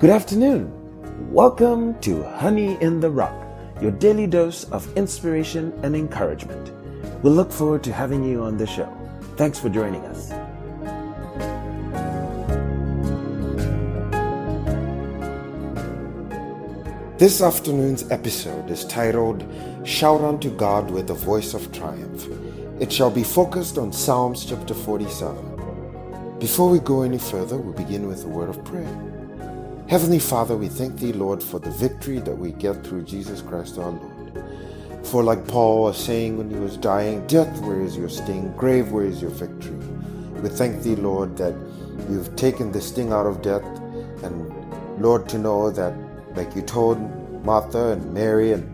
Good afternoon. Welcome to Honey in the Rock, your daily dose of inspiration and encouragement. We'll look forward to having you on the show. Thanks for joining us. This afternoon's episode is titled Shout Unto God with a Voice of Triumph. It shall be focused on Psalms chapter 47. Before we go any further, we begin with a word of prayer. Heavenly Father, we thank Thee, Lord, for the victory that we get through Jesus Christ our Lord. For, like Paul was saying when he was dying, Death, where is your sting? Grave, where is your victory? We thank Thee, Lord, that You've taken the sting out of death, and Lord, to know that like you told Martha and Mary, and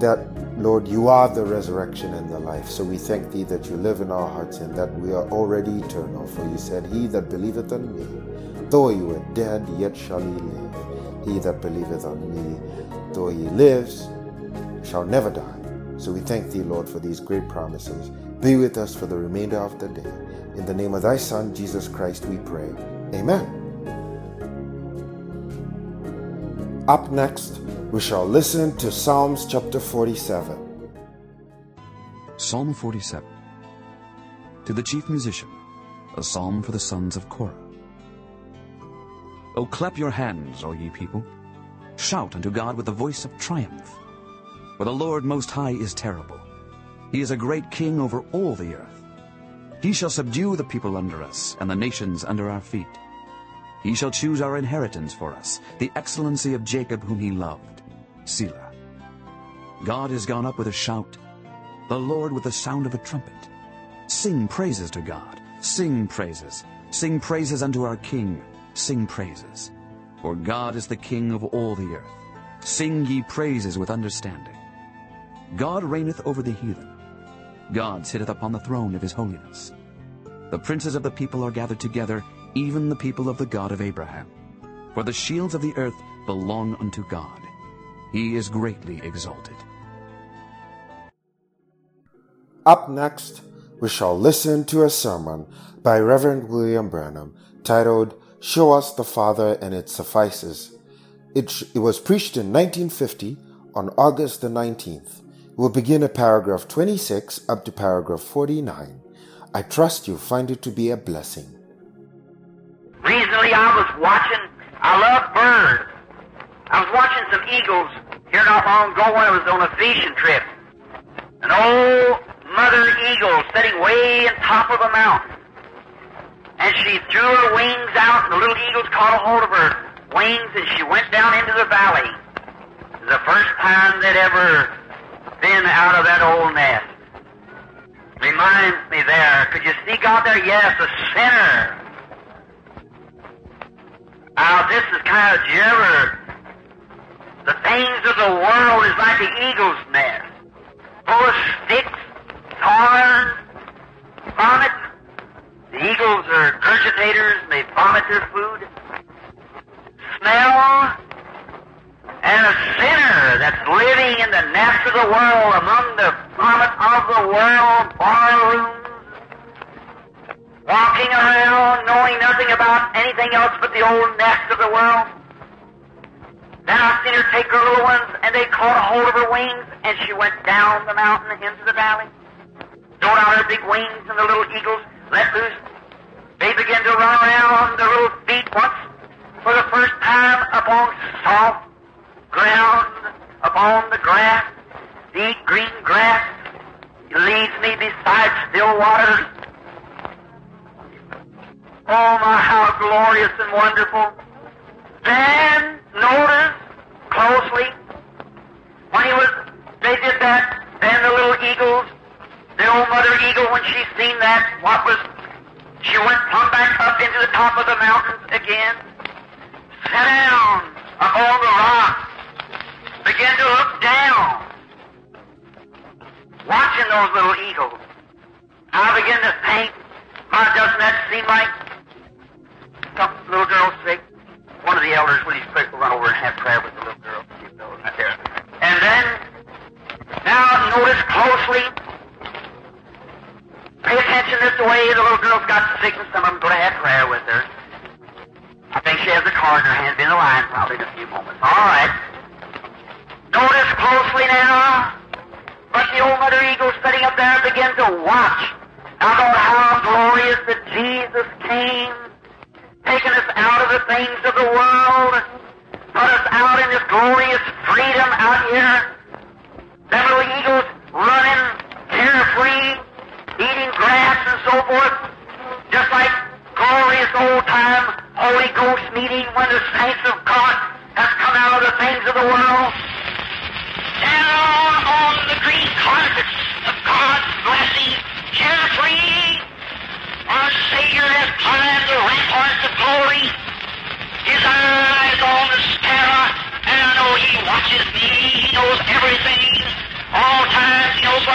that, Lord, you are the resurrection and the life. So we thank thee that you live in our hearts and that we are already eternal. For you said, He that believeth on me, though he were dead, yet shall he live. He that believeth on me, though he lives, shall never die. So we thank thee, Lord, for these great promises. Be with us for the remainder of the day. In the name of thy Son, Jesus Christ, we pray. Amen. Up next, we shall listen to Psalms chapter 47. Psalm 47 To the chief musician, a psalm for the sons of Korah. O clap your hands, all ye people. Shout unto God with the voice of triumph. For the Lord Most High is terrible. He is a great king over all the earth. He shall subdue the people under us, and the nations under our feet. He shall choose our inheritance for us, the excellency of Jacob whom he loved. Selah. God is gone up with a shout, the Lord with the sound of a trumpet. Sing praises to God, sing praises, sing praises unto our King, sing praises. For God is the King of all the earth. Sing ye praises with understanding. God reigneth over the heathen. God sitteth upon the throne of his holiness. The princes of the people are gathered together, even the people of the God of Abraham. For the shields of the earth belong unto God. He is greatly exalted. Up next, we shall listen to a sermon by Reverend William Branham titled Show Us the Father and It Suffices. It, it was preached in 1950 on August the 19th. We'll begin at paragraph 26 up to paragraph 49. I trust you find it to be a blessing. Recently I was watching, I love birds. I was watching some eagles here not long ago when I was on a fishing trip. An old mother eagle sitting way on top of a mountain. And she threw her wings out and the little eagles caught a hold of her wings and she went down into the valley. The first time they'd ever been out of that old nest. Reminds me there, could you see God there? Yes, a sinner now, this is kind of, do you ever, the things of the world is like the eagle's nest. Full of sticks, thorns, vomit. The eagles are regurgitators they vomit their food. Smell. And a sinner that's living in the nest of the world among the vomit of the world, barrooms, walking around knowing nothing about anything else but the old nest of the world. Then I seen her take her little ones, and they caught a hold of her wings, and she went down the mountain into the valley. Throwed out her big wings, and the little eagles let loose. They began to run around on their little feet once for the first time upon soft ground, upon the grass, deep green grass. Leads me beside still waters. Oh my, how glorious and wonderful. Then, notice closely, when he was, they did that, then the little eagles, the old mother eagle, when she seen that, what was, she went plumb back up into the top of the mountains again, sat down upon the rock, began to look down, watching those little eagles. I began to think, why doesn't that seem like some little girl's sick?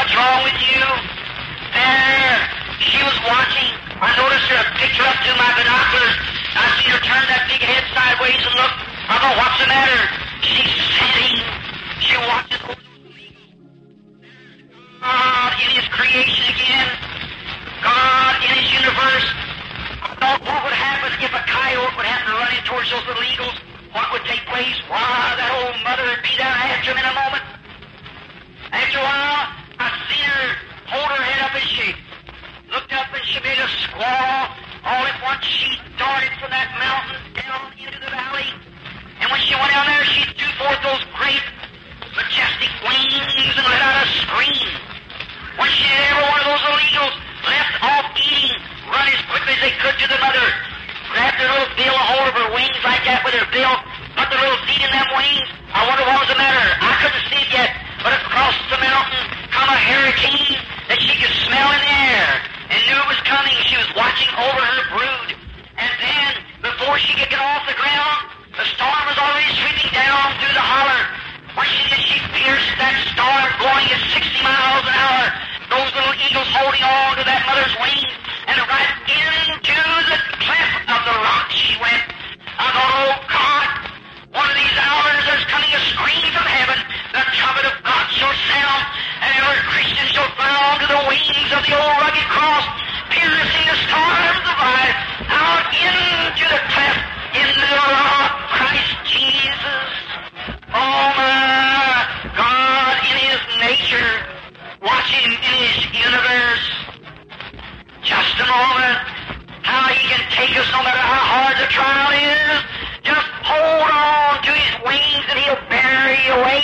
What's wrong with you. There, she was watching. I noticed her picked her up to my binoculars. I seen her turn that big head sideways and look. I thought, what's the matter? She's sitting. She watches God in His creation again. God in His universe. I thought what would happen if a coyote would happen to run in towards those little eagles? What would take place? Why, that old mother would be there after him in a moment. After a while, I seen her hold her head up and she looked up and she made a squall. All at once she darted from that mountain down into the valley. And when she went down there, she threw forth those great, majestic wings and let out a scream. When she did every one of those little eagles left off eating, run as quickly as they could to the mother, grabbed their little bill, a hold of her wings like that with her bill, put their little feet in them wings. I wonder what was the matter. I couldn't see it yet, but across the mountain come a hurricane that she could smell in the air and knew it was coming. She was watching over her brood. And then, before she could get off the ground, the storm was already sweeping down through the holler. She did, she pierced that storm blowing at 60 miles an hour. Those little eagles holding on to that mother's wings, and right into the cleft of the rock she went. I thought, oh God, one of these hours there's coming a scream from heaven. The trumpet of God shall sound, and every Christian shall fly onto the wings of the old rugged cross, piercing the storms of life out into the cleft, into the rock, Christ Jesus. Oh my God in His nature, watching in His universe. Just a moment. How He can take us no matter how hard the trial is. Hold on to His wings and He'll bear you away.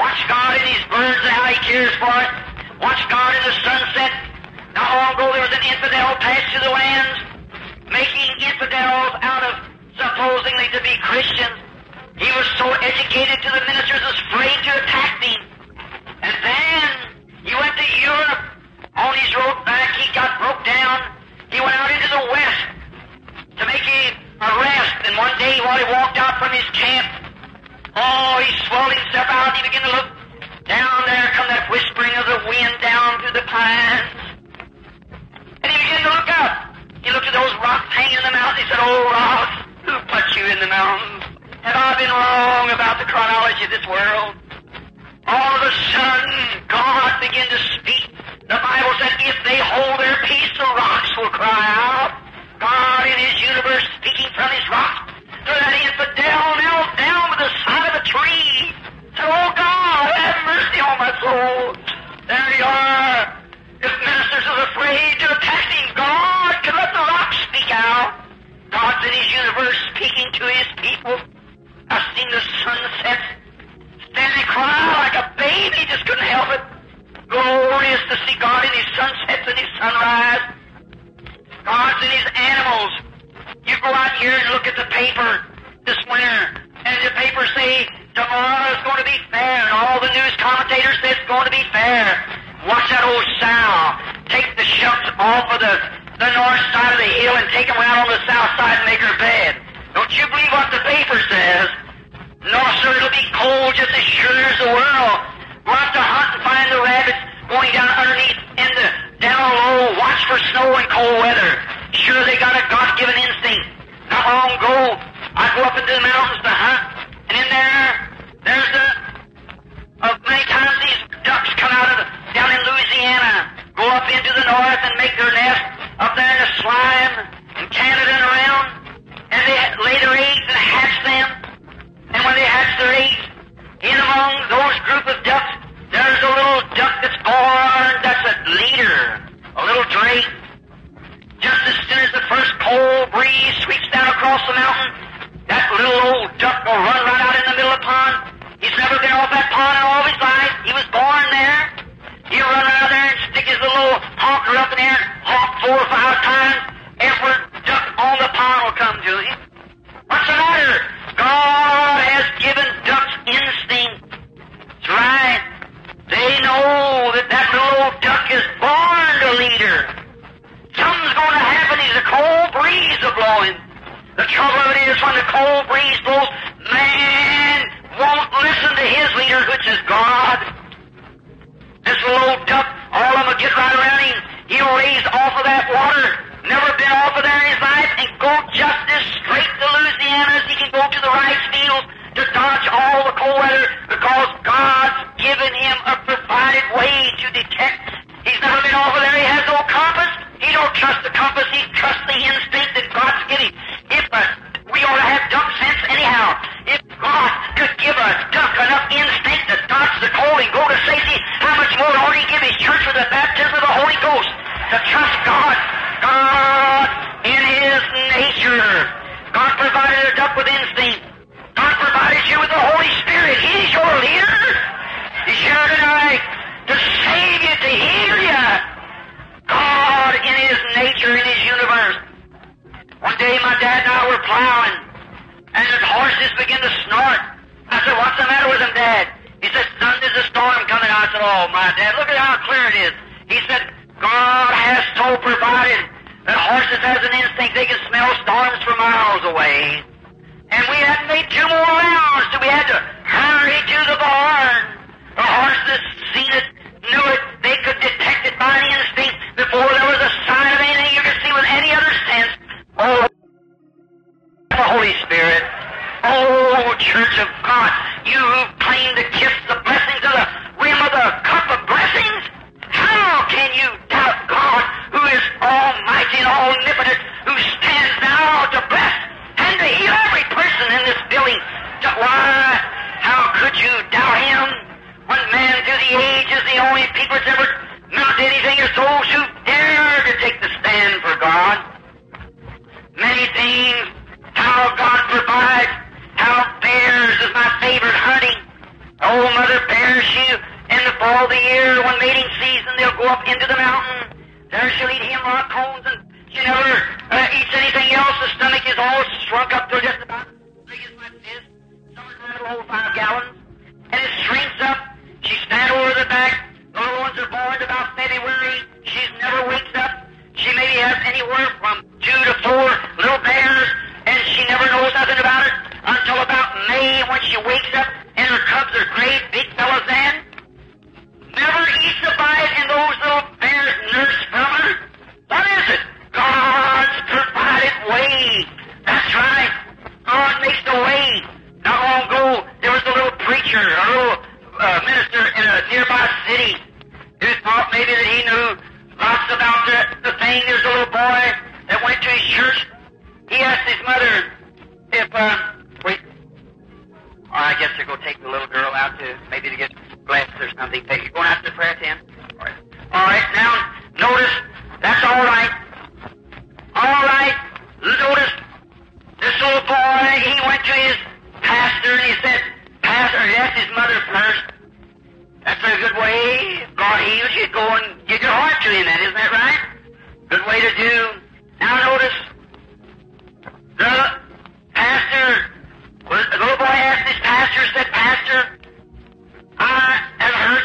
Watch God in His birds and how He cares for it. Watch God in the sunset. Not long ago there was an infidel passed through the lands, making infidels out of supposedly to be Christians. He was so educated to the ministers was afraid to attack me. And then he went to Europe. On his road back, he got broke down. He went out into the west to make a arrest. And one day while he walked out from his camp, oh, he swelled himself out. and He began to look down there, come that whispering of the wind down through the pines. And he began to look up. He looked at those rocks hanging in the mountain. He said, Oh, rocks, who put you in the mountains? Have I been wrong about the chronology of this world? All of a sudden, soul. There you are. If ministers are afraid to attack him, God can let the rocks speak out. God's in His universe speaking to His people. I've seen the sunset stand and cry like a baby, just couldn't help it. Glorious to see God in His sunsets and His sunrise. God's in His animals. You go out here and look at the paper this winter, and the paper say tomorrow's going to be fair, and all the news commentators say it's going to be fair. Watch that old sow. Take the shucks off of the, the north side of the hill and take them around on the south side and make her bed. Don't you believe what the paper says? No, sir, it'll be cold just as sure as the world. Go out to hunt and find the rabbits going down underneath in the down low. Watch for snow and cold weather. Sure, they got a God-given instinct. Not long ago, I go up into the mountains to hunt, Go up into the north and make their nest up there in the slime and Canada and around, and they lay their eggs and hatch them. And when they hatch their eggs, in among those group of ducks, there's a little duck that's born that's a leader, a little drake. Just as soon as the first cold breeze sweeps down across the mountain, that little old duck will run right out in the middle of the pond. He's never been off that pond in all of his life. He was born there. He'll run out there and stick his little honker up in there and honk four or five times. Every duck on the pond will come to him. What's the matter? God has given ducks instinct. That's right. They know that that little duck is born a leader. Something's going to happen. He's a cold breeze a blowing. The trouble of it is when the cold breeze blows, man won't listen to his leader, which is God. This little old duck, all of them will get right around him. He'll raise off of that water, never been off of there in his life, and go just as straight to Louisiana as he can go to the rice fields to dodge all the cold weather because God's given him a provided way to detect. He's never been off of there. He has no compass. He don't trust the compass. He trusts the instinct that God's given. If uh, we ought to have duck sense anyhow. If God could give a duck enough instinct to dodge the cold and go to safety, how much more ought He give His church with the baptism of the Holy Ghost to trust God? God in His nature. God provided a duck with instinct. God provided you with the Holy Spirit. He's your leader. He's here tonight to save you, to heal you. God in His nature, in His universe. One day my dad and I were plowing, and the horses began to snort. I said, what's the matter with them, Dad? He said, son, there's a storm coming. I said, oh, my dad, look at how clear it is. He said, God has so provided that horses has an instinct they can smell storms for miles away. And we hadn't made two more rounds, so we had to hurry to the barn. The horses seen it, knew it, they could detect it by the instinct before there was a sign of anything you could see with any other sense. Oh, the Holy Spirit. Oh, Church of God, you claim to kiss the blessings of the rim of the cup of blessings? How can you doubt God,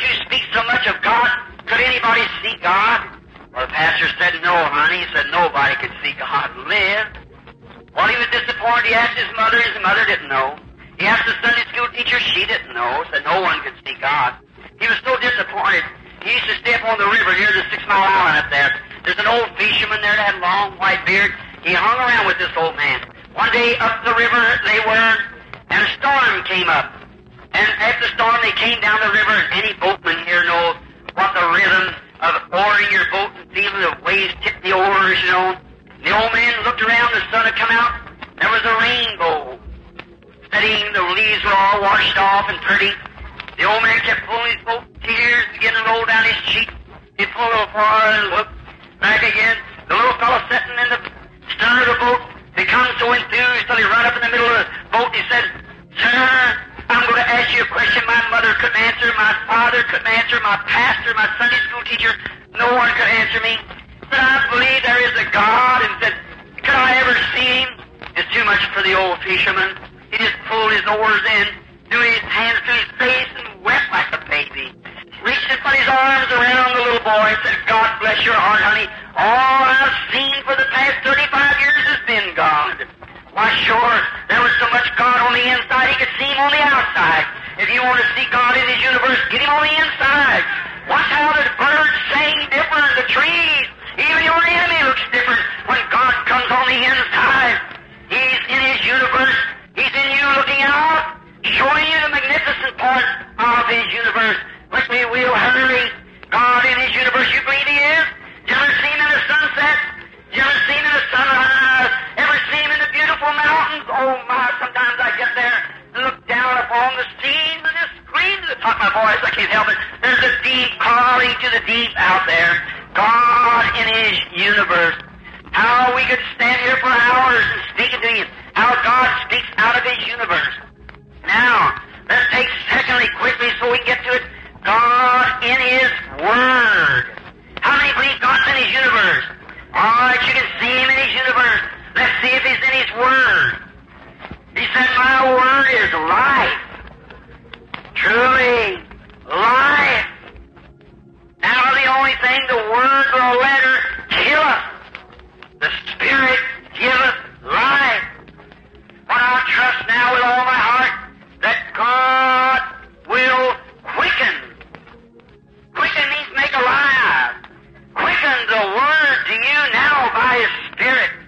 you speak so much of God. Could anybody see God? Well, the pastor said, No, honey. He said nobody could see God live. Well, he was disappointed. He asked his mother. His mother didn't know. He asked the Sunday school teacher. She didn't know. Said no one could see God. He was so disappointed. He used to stay up on the river near the Six Mile Island up there. There's an old fisherman there that had a long white beard. He hung around with this old man. One day up the river they were, and a storm came up. And after the storm they came down the river, and any boatman here knows what the rhythm of oaring your boat and feeling the waves tip the oars, you know. The old man looked around, the sun had come out. There was a rainbow. Setting, the leaves were all washed off and pretty. The old man kept pulling his boat, tears began to roll down his cheeks. He pulled little and looked back again. The little fellow sitting in the stern of the boat, become so enthused till he ran up in the middle of the boat and he said, Sir, a question my mother couldn't answer, my father couldn't answer, my pastor, my Sunday school teacher, no one could answer me. But I believe there is a God and said, could I ever see him? It's too much for the old fisherman. He just pulled his oars in, threw his hands to his face, and wept like a baby. Reached and put his arms around the little boy and said, God bless your heart, honey. All I've seen for the past 35 years has been God. Why, sure, there was so much God on the inside, he could see him on the outside. If you want to see God in his universe, get him on the inside. Watch how the birds sing different, the trees, even your enemy looks different when God comes on the inside. He's in his universe. He's in you looking out, showing you the magnificent parts of his universe. Let me will hurry. God in his universe, you believe he is? You ever seen in the sunset? You ever seen in the sunrise? Ever seen in the beautiful mountains? Oh my, sometimes I get there of my voice. I can't help it. There's a deep calling to the deep out there. God in His universe. How we could stand here for hours and speak to Him. How God speaks out of His universe. Now, let's take secondly quickly so we get to it. God in His Word. How many believe God's in His universe? All right, you can see Him in His universe. Let's see if He's in His Word. He said, My Word is life. Truly, life. Now the only thing the Word or letter kill us. The Spirit giveth life. But I trust now with all my heart that God will quicken. Quicken means make alive. Quicken the Word to you now by His Spirit.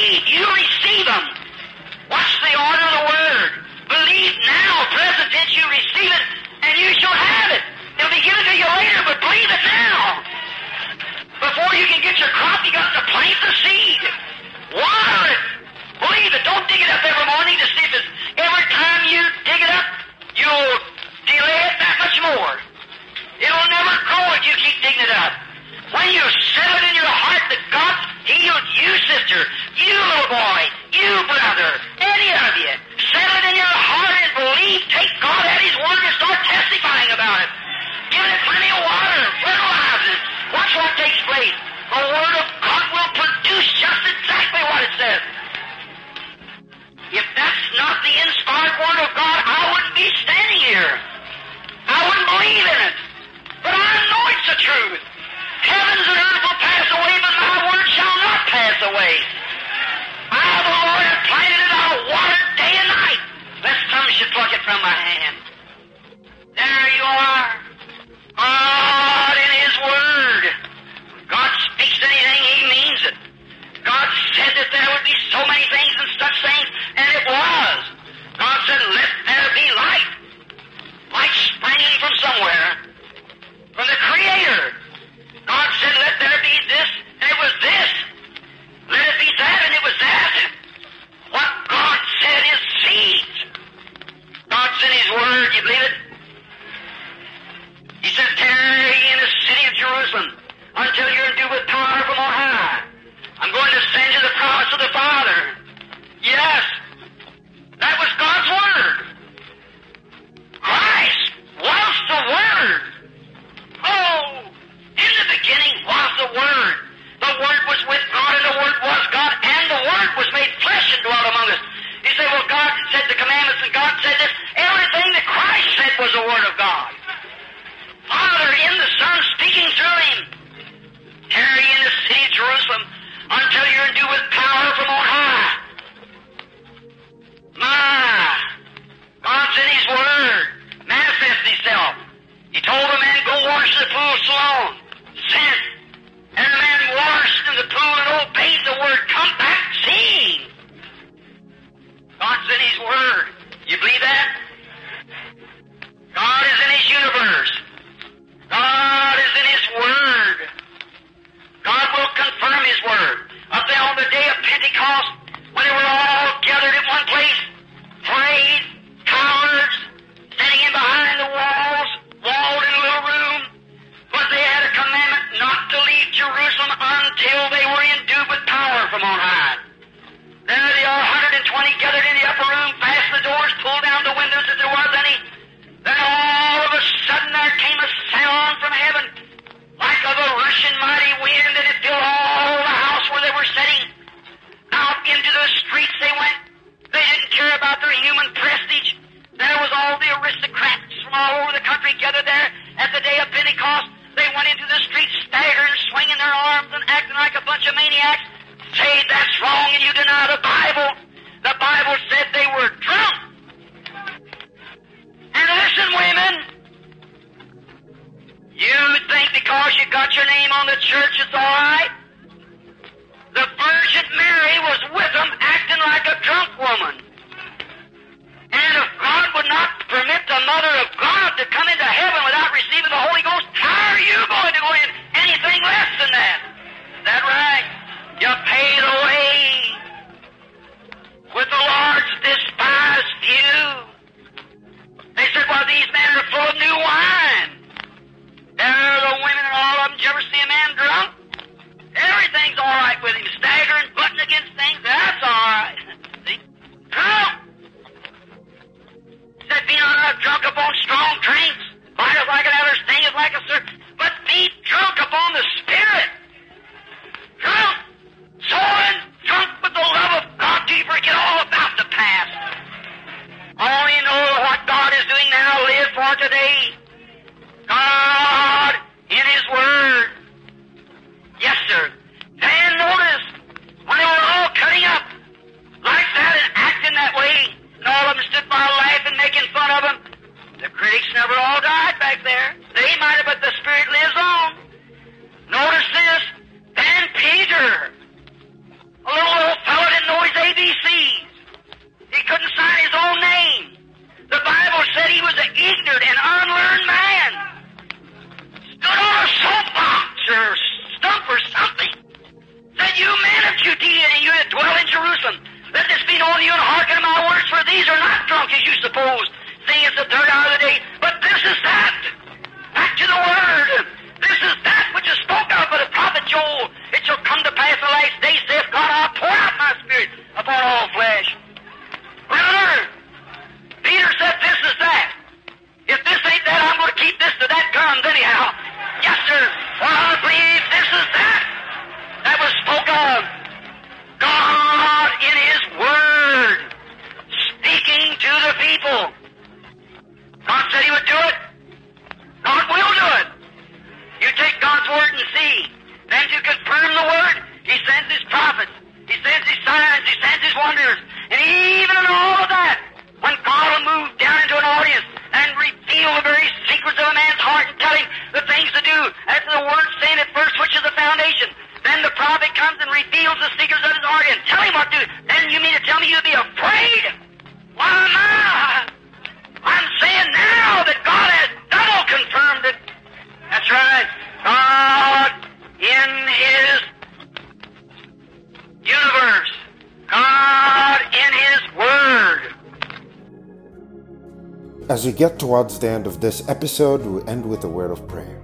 need. You receive them. What's the order of the word? Believe now, present tense, you receive it, and you shall have it. It'll be given to you later, but believe it now. Before you can get your crop, you got to plant the seed. Water it. Believe it. Don't dig it up every morning to see if it's every time you dig it up, you'll delay it that much more. It'll never grow if you keep digging it up. When you settled in your heart that God healed you, sister, you little boy, you brother, any of you, settle in your heart and believe, take God at His word and start testifying about it. Give it plenty of water, fertilize it. Watch what takes place. The word of God will produce just exactly what it says. If that's not the inspired word of God, I wouldn't be standing here. I wouldn't believe it. the day of Pentecost when they were all Because they went into the street staggering, swinging their arms and acting like a bunch of maniacs. Say that's wrong and you deny the Bible. The Bible said they were drunk. And listen, women, you think because you got your name on the church it's all right? The Virgin Mary was with them acting like a drunk woman permit the mother of God to come into heaven without receiving the Holy Ghost, how are you going to go in anything less than that? Is that right? You pay the way with the Lord's despised few. They said, well, these men are full of not drunk upon strong drinks, light like an other thing is like a certain, but be drunk upon the Spirit. Drunk, soaring, drunk with the love of God, do you forget all about the past? Only know what God is doing now, live for today. God never all died back there. They might have, but the Spirit lives on. Notice this. Then Peter, a little old fellow didn't know his ABCs. He couldn't sign his own name. The Bible said he was an ignorant and unlearned man. Stood on a soapbox or stump or something. Said, You men of Judea and you that dwell in Jerusalem, let this be known to you and hearken to my words, for these are not drunk as you suppose, it's the third hour of the day, but this is that. Back to the word. This is that which is spoken of by the prophet Joel. It shall come to pass the last days, saith God, I'll pour out my spirit upon all flesh. Brother, Peter said, This is that. If this ain't that, I'm going to keep this to that comes anyhow. Yes, sir. I believe this is. That do, after the Word saying at first, which is the foundation, then the prophet comes and reveals the secrets of his heart and tell him what to do. Then you mean to tell me you'd be afraid? Why not? I'm saying now that God has double confirmed it. That's right. God in His universe. God in His Word. As we get towards the end of this episode, we end with a word of prayer.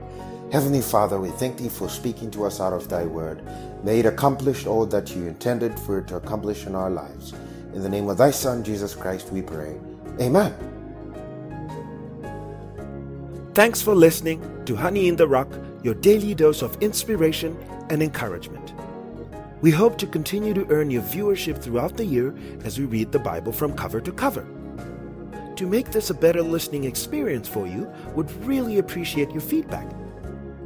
Heavenly Father, we thank Thee for speaking to us out of Thy Word. May it accomplish all that You intended for it to accomplish in our lives. In the name of Thy Son, Jesus Christ, we pray. Amen. Thanks for listening to Honey in the Rock, your daily dose of inspiration and encouragement. We hope to continue to earn your viewership throughout the year as we read the Bible from cover to cover. To make this a better listening experience for you, would really appreciate your feedback.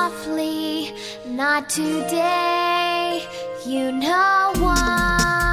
Softly, not today, you know why.